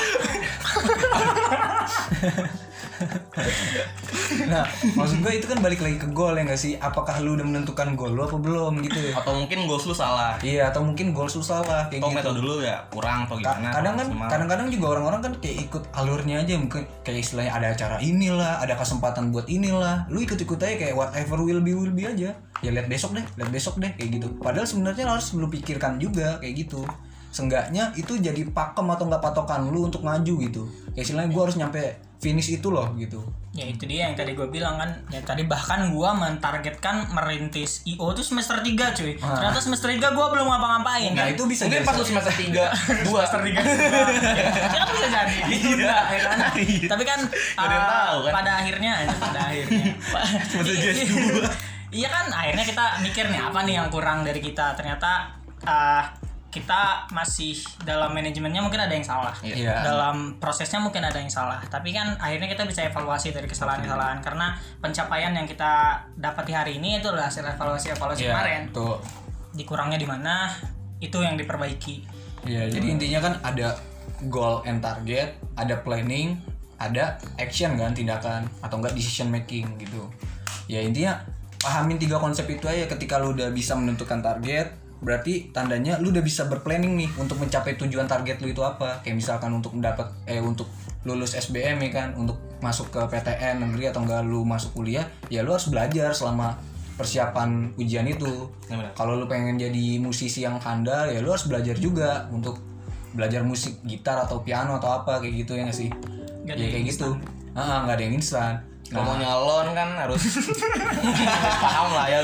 nah maksud gue itu kan balik lagi ke goal ya nggak sih? Apakah lu udah menentukan goal lu apa belum gitu ya? Atau mungkin goals lu salah? Iya atau mungkin goal susah lah kayak atau gitu. metode lu ya kurang atau gimana? kadang kan kadang-kadang juga orang-orang kan kayak ikut alurnya aja mungkin kayak istilahnya ada acara inilah ada kesempatan buat inilah. Lu ikut-ikut aja kayak whatever will be will be aja. Ya lihat besok deh lihat besok deh kayak gitu. Padahal sebenarnya harus lu pikirkan juga kayak gitu. Seenggaknya itu jadi pakem atau nggak patokan lu untuk maju gitu. Kayak istilahnya gue harus nyampe finish itu loh gitu. Ya itu dia yang tadi gue bilang kan. Ya tadi bahkan gue mentargetkan merintis IO tuh semester 3 cuy. Ternyata semester 3 gue belum ngapa-ngapain. Nah itu bisa mungkin jadi pas semester 3 dua. Semester 3 ya kan bisa jadi. Ditunda ya kan? Tapi kan uh, tahu kan. pada akhirnya ya, pada akhirnya. Semester JS2. iya kan? Akhirnya kita mikir nih apa nih yang kurang dari kita? Ternyata uh, kita masih dalam manajemennya mungkin ada yang salah. Iya. dalam prosesnya mungkin ada yang salah. Tapi kan akhirnya kita bisa evaluasi dari kesalahan-kesalahan. Karena pencapaian yang kita dapat di hari ini itu adalah hasil evaluasi evaluasi kemarin. tuh dikurangnya di mana itu yang diperbaiki. Iya, jadi intinya kan ada goal and target, ada planning, ada action kan, tindakan atau enggak decision making gitu. Ya intinya pahamin tiga konsep itu aja. Ketika lu udah bisa menentukan target, berarti tandanya lu udah bisa berplanning nih untuk mencapai tujuan target lu itu apa. Kayak misalkan untuk mendapat eh untuk lulus SBM ya kan, untuk masuk ke PTN negeri atau enggak lu masuk kuliah, ya lu harus belajar selama persiapan ujian itu. Ya, benar. Kalau lu pengen jadi musisi yang handal ya lu harus belajar juga untuk belajar musik gitar atau piano atau apa kayak gitu ya nggak sih? Ada ya kayak gitu. Ah, nggak ada yang instan. kalau mau nyalon kan harus paham lah ya.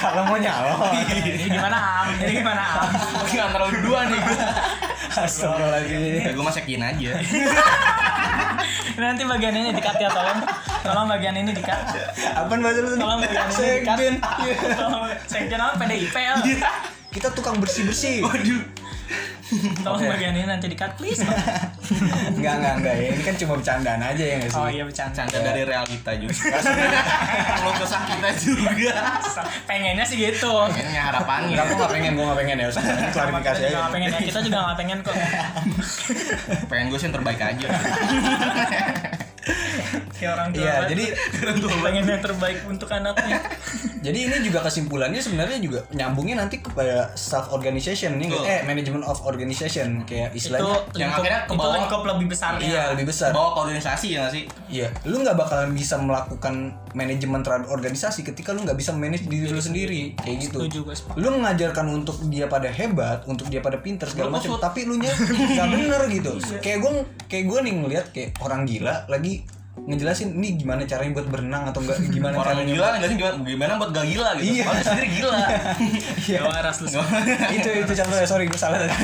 Kalau mau nyalon. jadi gimana am? Jadi gimana am? Mungkin antara dua nih. Gue Astagfirullahaladzim. gue mah yakin aja. Nanti bagian ini dikat ya tolong. Tolong bagian ini dikat Apaan bahasa lu? tolong bagian ini dikat tolong sekjen apa? PDIP ya Kita tukang bersih-bersih. waduh tolong bagian ini nanti dikat please. Enggak, enggak, enggak ya. Ini kan cuma bercandaan aja ya nggak sih? oh iya bercanda canda dari realita juga kalau kesah kita juga pengennya sih gitu kayaknya harapannya Enggak, nggak pengen, gue nggak pengen ya. Usah klarifikasi kita juga aja. nggak pengen ya kita juga nggak pengen kok pengen gue sih yang terbaik aja kayak orang tua Iya, jadi pengen yang terbaik untuk anaknya. Jadi ini juga kesimpulannya sebenarnya juga nyambungnya nanti kepada self organization nih eh management of organization kayak itu istilahnya. yang lingkup, akhirnya ke itu bawah. lingkup lebih besarnya iya lebih besar. bawa ke organisasi ya gak sih? Iya, lu nggak bakalan bisa melakukan manajemen terhadap organisasi ketika lu nggak bisa manage diri lu sendiri. Kayak gitu. Setuju. Lu mengajarkan untuk dia pada hebat, untuk dia pada pinter segala macam, tapi lu nya nggak bener gitu. kayak gue kayak gue nih ngelihat kayak orang gila lagi ngejelasin ini gimana caranya buat berenang atau enggak gimana orang caranya gila nggak sih? Gimana gimana buat gak gila gitu? Iya. orang sendiri gila. Iya. Gak waras lu itu itu contohnya. Sorry gue salah tadi.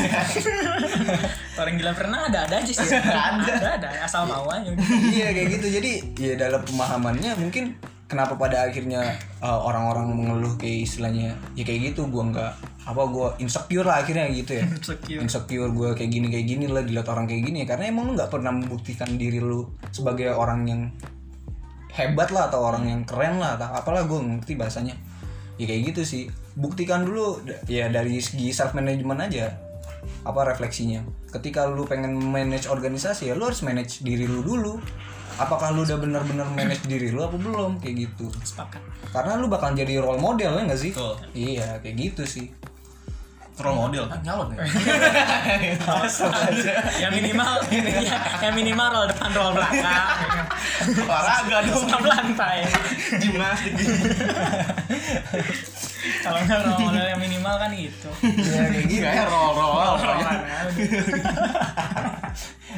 orang gila pernah ada ada aja sih. Ada. Ada ada. Asal mau aja. Iya kayak gitu. Jadi ya dalam pemahamannya mungkin kenapa pada akhirnya uh, orang-orang mengeluh kayak istilahnya ya kayak gitu gua nggak apa gua insecure lah akhirnya gitu ya. Insecure. insecure gua kayak gini kayak gini lah dilihat orang kayak gini ya. Karena emang lu nggak pernah membuktikan diri lu sebagai orang yang hebat lah atau orang yang keren lah atau apalah gua ngerti bahasanya. Ya kayak gitu sih. Buktikan dulu ya dari segi self management aja apa refleksinya. Ketika lu pengen manage organisasi ya lu harus manage diri lu dulu apakah lu udah benar-benar manage diri lu apa belum? Kayak gitu. Sepakat. Karena lu bakal jadi role model ya nggak sih? Betul. iya kayak gitu sih. Role model? Kan nyalon ya? Yang minimal ya, yang minimal roll depan roll belakang. Olahraga dong. Lantai. Gimnastik kalau nggak roll model yang minimal kan itu iya kayak gitu. Kayak roll roll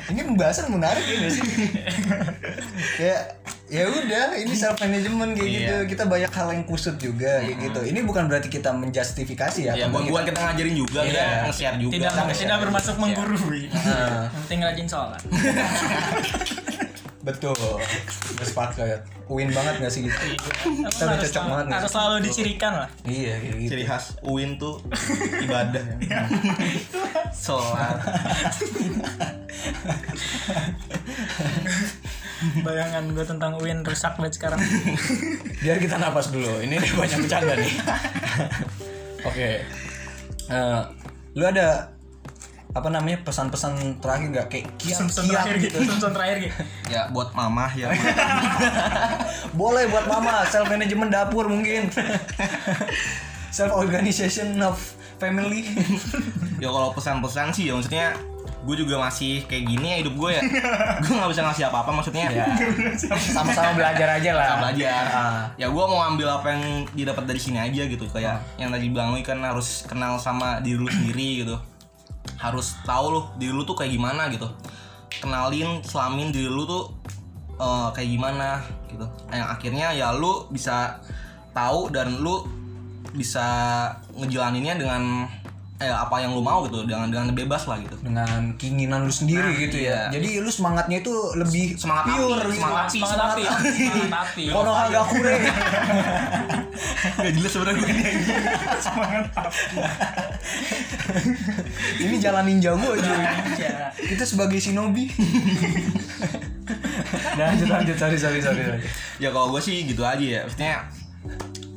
ini pembahasan menarik ya nggak sih kayak ya udah ini self management kayak Iya. gitu kita banyak hal yang kusut juga kayak gitu. Ini bukan berarti kita menjustifikasi ya ya buat kita ngajarin juga Iya. kita nge-share juga. Tidak tidak bermaksud menggurui. Nah, yang penting rajin sholat betul. Bersepakat win banget gak sih gitu? Kita udah cocok banget. nih. harus selalu dicirikan lah. Iya kayak gitu. Ciri khas UIN tuh ibadah. Sholat bayangan gue tentang Win rusak banget sekarang. Biar kita napas dulu. Ini banyak bercanda nih. Oke. Eh, lu ada apa namanya pesan-pesan terakhir nggak? Kayak kiat kiat terakhir gitu. Simpson terakhir gitu ya buat mamah ya. Boleh buat mama self management dapur mungkin. Self organization of family. Ya kalau pesan-pesan sih ya maksudnya gue juga masih kayak gini ya hidup gue ya. Gue nggak bisa ngasih apa-apa maksudnya ya. Sama-sama belajar aja lah. Kita belajar. Ah. ya gue mau ambil apa yang didapat dari sini aja gitu. Kayak yang tadi bilang lu kan harus kenal sama diri lu sendiri gitu harus tahu lu diri lu tuh kayak gimana gitu. Kenalin selamin diri lu tuh eh, kayak gimana gitu. Yang akhirnya ya lu bisa tahu dan lu bisa ngejalaninnya dengan eh apa yang lu mau gitu dengan dengan bebas lah gitu. Dengan keinginan lu sendiri Nah, gitu iya. ya jadi lu semangatnya itu lebih Semangat pure api, gitu. semangat api, semangat api. Semangat api. Konohagakure gak jelas sebenarnya gue ini. Ini jalan ninja gue aja kita sebagai shinobi. Nah, lanjut lanjut. Sorry sorry, sorry. ya kalau gue sih gitu aja ya. Maksudnya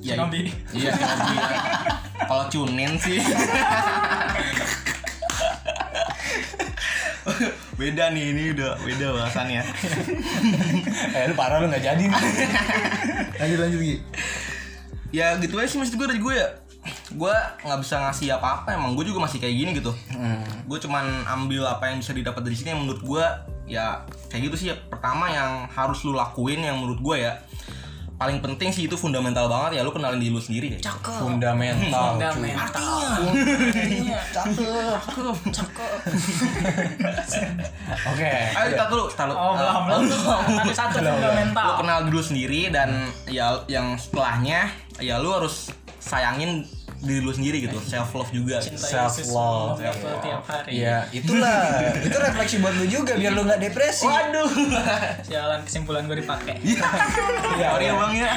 ya Shinobi. iya shinobi kalau cunin sih beda nih ini udah beda bahasannya eh lu parah lu nggak jadi nih. lanjut lanjut Gi. ya gitu aja sih maksud gue dari gue ya gue nggak bisa ngasih apa-apa emang gue juga masih kayak gini gitu Hmm. gue cuman ambil apa yang bisa didapat dari sini yang menurut gue ya kayak gitu sih ya pertama yang harus lu lakuin yang menurut gue ya paling penting sih itu fundamental banget ya lu kenalin diri lu sendiri ya cakep. Fundamental fundamental. Iya. cakep. Cakep oke. Ayo kita dulu. Taruh oh belum belum. Satu satu fundamental. Lu kenal dulu sendiri dan ya yang setelahnya ya lu harus sayangin diri lu sendiri gitu self love juga. Cintai Yesus Self-love. semua tiap hari Iya, itulah. itu refleksi buat lu juga biar lu nggak depresi. waduh jalan kesimpulan gue dipakai Iya, sorry ya iya. bang ya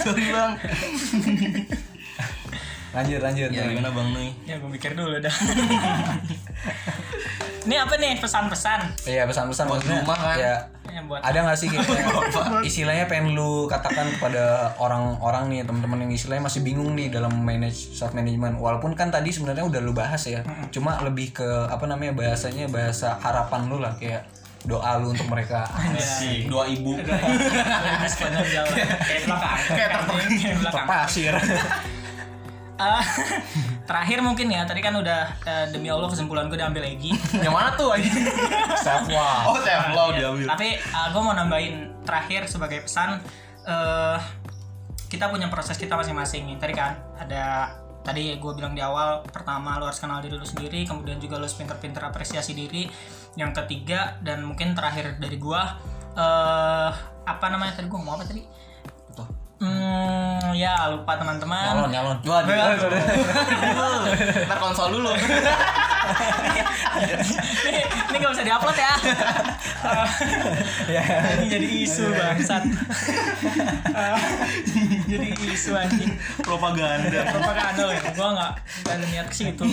sorry bang Lanjut, lanjut. ya gimana bang Nui? Ya gue pikir dulu dah. Ini apa nih? Pesan-pesan? Iya, pesan-pesan Buat maksudnya. rumah kan? Ya, yang buat ada nggak sih kayak istilahnya pengen lu katakan kepada orang-orang nih teman-teman yang istilahnya masih bingung nih dalam manage self management? Walaupun kan tadi sebenarnya udah lu bahas ya cuma lebih ke apa namanya bahasanya bahasa harapan lu lah kayak doa lu untuk mereka. Si dua ibu. Lebih sepanjang jalan kayak belakang. Kayak kayak Ah, terakhir mungkin ya tadi kan udah eh, demi Allah kesimpulan gue diambil Egi yang mana tuh aja self love oh self love Iya. diambil Tapi gue mau nambahin terakhir sebagai pesan eh kita punya proses kita masing-masing. Tadi kan ada tadi gue bilang di awal pertama lo harus kenal diri lu sendiri, kemudian juga lo harus pinter-pinter apresiasi diri. Yang ketiga dan mungkin terakhir dari gue eh apa namanya tadi gue mau apa tadi? Hmm, ya lupa teman-teman. nyalon nyalon Waduh. Ntar konsol dulu. ini, ini gak bisa diupload ya. ya ini jadi isu bangsat. jadi isu anjing. Propaganda. propaganda loh ya gue nggak ada niat ke situ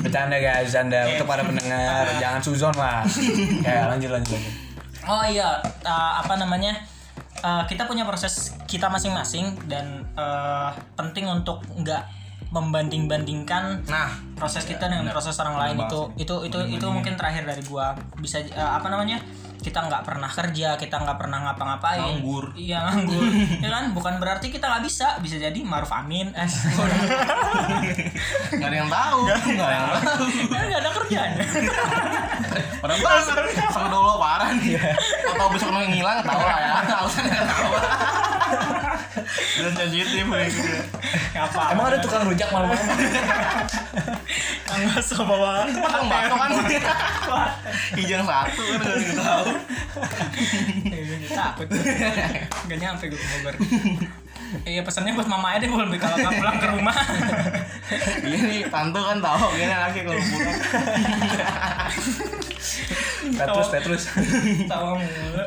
bercanda guys bercanda untuk para pendengar jangan suzon lah ya lanjut lanjut lanjut oh iya uh, apa namanya Uh, kita punya proses kita masing-masing dan uh, penting untuk nggak membanding-bandingkan Nah, proses kita dengan proses orang lain. Itu itu itu itu mungkin terakhir dari gua. Bisa uh, apa namanya? Kita nggak pernah kerja kita nggak pernah ngapa-ngapain. Nganggur. iya nganggur. Ya kan? Bukan berarti kita nggak bisa. Bisa jadi maruf amin. Eh nggak ada yang tahu. Nggak ada. Yang tahu. nggak ada Padahal gue sama dulu parah nih. Atau besok mau ngilang tahu lah ya. Alasannya nggak tahu. Dan sensitif gitu. apa emang ada tukang rujak malam-malam tukang bakso bawa Tukang bakso kan? Hijang satu kan gak ada yang tahu Iya, takut. Gak nyampe gue ke Bogor. Iya pesannya buat mama aja deh kalau nggak pulang ke rumah. Iya nih Tantu kan tahu Gini lagi kalau pulang Petrus Petrus. tawa mulu.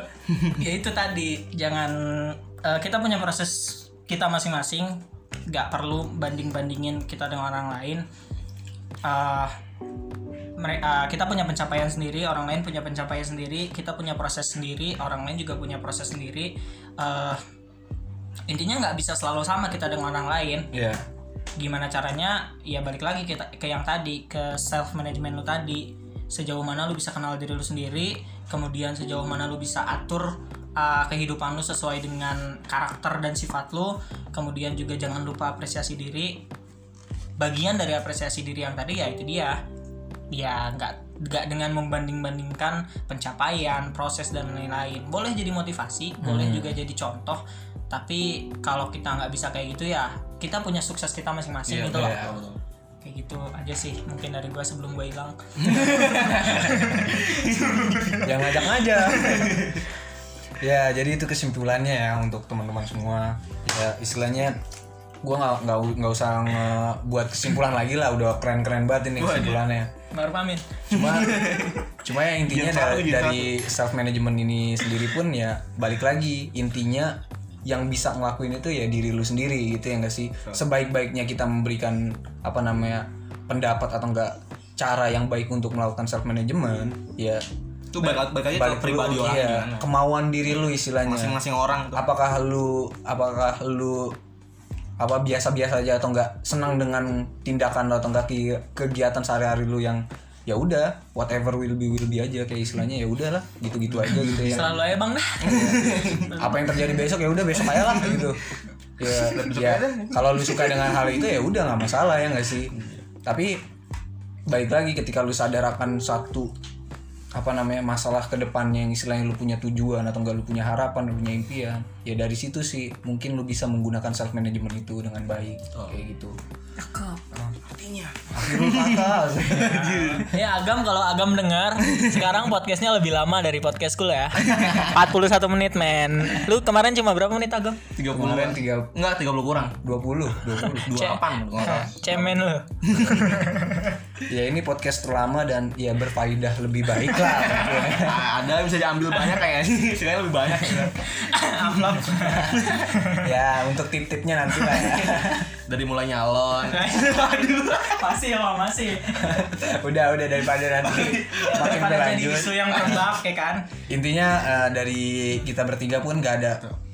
Ya itu tadi jangan eh, kita punya proses kita masing-masing. Nggak perlu banding-bandingin kita dengan orang lain. Eh, mereka kita punya pencapaian sendiri orang lain punya pencapaian sendiri kita punya proses sendiri orang lain juga punya proses sendiri. Eh, intinya nggak bisa selalu sama kita dengan orang lain. Ya gimana caranya? Ya balik lagi kita ke yang tadi ke self management lu tadi sejauh mana lu bisa kenal diri lu sendiri kemudian sejauh mana lu bisa atur uh, kehidupan lu sesuai dengan karakter dan sifat lu kemudian juga jangan lupa apresiasi diri. Bagian dari apresiasi diri yang tadi ya itu dia. Ya nggak nggak dengan membanding-bandingkan pencapaian proses dan lain-lain. Boleh jadi motivasi boleh juga jadi contoh tapi kalau kita nggak bisa kayak gitu ya kita punya sukses kita masing-masing gitu loh. iya. Kayak gitu aja sih. Mungkin dari gua sebelum gua hilang. Yang ngajak-ngajak ya jadi itu kesimpulannya ya untuk teman-teman semua. Ya istilahnya gua nggak nggak nggak usah buat kesimpulan lagi lah. Udah keren-keren banget ini kesimpulannya. Baru pamit. Cuma cuma ya intinya dari, dari self management ini sendiri pun ya balik lagi. Intinya yang bisa ngelakuin itu ya diri lu sendiri gitu ya enggak sih? Sebaik-baiknya kita memberikan apa namanya pendapat atau enggak cara yang baik untuk melakukan self management ya Itu balik, balik aja ke pribadi orang iya, gimana. kemauan diri lu istilahnya. Masing-masing orang tuh. Apakah lu apakah lu apa biasa-biasa aja atau enggak senang dengan tindakan lo atau enggak ke- kegiatan sehari-hari lu yang ya udah whatever will be will be aja kayak istilahnya ya udahlah gitu-gitu aja gitu ya. Selalu aja bang. Dah apa yang terjadi besok ya udah besok aja lah gitu. Ya, ya kalau lu suka dengan hal itu ya udah nggak masalah ya nggak sih? Tapi baik lagi ketika lu sadar akan satu apa namanya masalah ke depannya yang istilahnya lu punya tujuan atau enggak lu punya harapan lu punya impian ya dari situ sih mungkin lu bisa menggunakan self management itu dengan baik kayak gitu. Artinya. Akhirul kata ya agam kalau agam dengar sekarang podcastnya lebih lama dari podcastku ya. 41 menit men. Lu kemarin cuma berapa menit agam? 30 kemarin tiga Enggak 30 kurang. dua puluh dua puluh. 28 kalau cemen lu. Ya ini podcast terlama dan ya berfaedah lebih baik lah. Ah, Ada bisa diambil banyak kayaknya. Sekarang lebih banyak amplop ya untuk tip-tipnya nanti lah ya. Dari mulai nyalon. Masih ya masih. Udah udah daripada nanti makin berlanjut. isu yang terbak ya kan? Intinya eh, dari kita bertiga pun nggak ada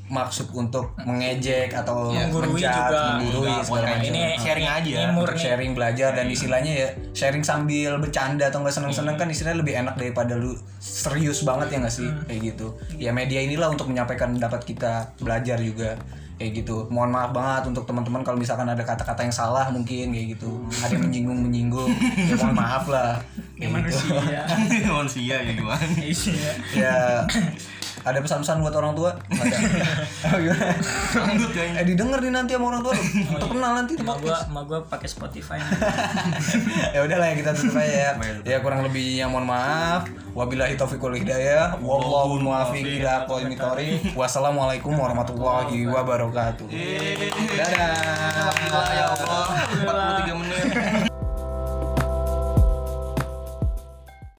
maksud untuk mengejek atau Menggurui menjudge, juga. menggurui Enggak, segala bukan macam. ini Sharing aja. ini untuk murni sharing belajar dan istilahnya ya sharing sambil bercanda atau nggak seneng-seneng kan istilahnya lebih enak daripada lu serius banget ya nggak sih? Kayak gitu. Ya media inilah untuk menyampaikan pendapat kita belajar juga. Kayak gitu. Mohon maaf banget untuk teman-teman kalau misalkan ada kata-kata yang salah mungkin kayak gitu. Ada yang menyinggung menyinggung. Ya mohon maaf lah. Ya kayak gitu. manusia. Manusia ya gimana? Iya. ya ada pesan-pesan buat orang tua? Nggak ada. Oh, gimana? Lanjut kayaknya eh didengar nih nanti sama orang tua lu. terkenal nanti tuh gua, ma gua pakai Spotify. ya udahlah ya kita tutup aja ya. Ya kurang lebihnya mohon maaf. Wabillahi taufiq wal hidayah. Wallahu muwaffiq ila aqwamit thoriq wassalamualaikum warahmatullahi wabarakatuh. Dadah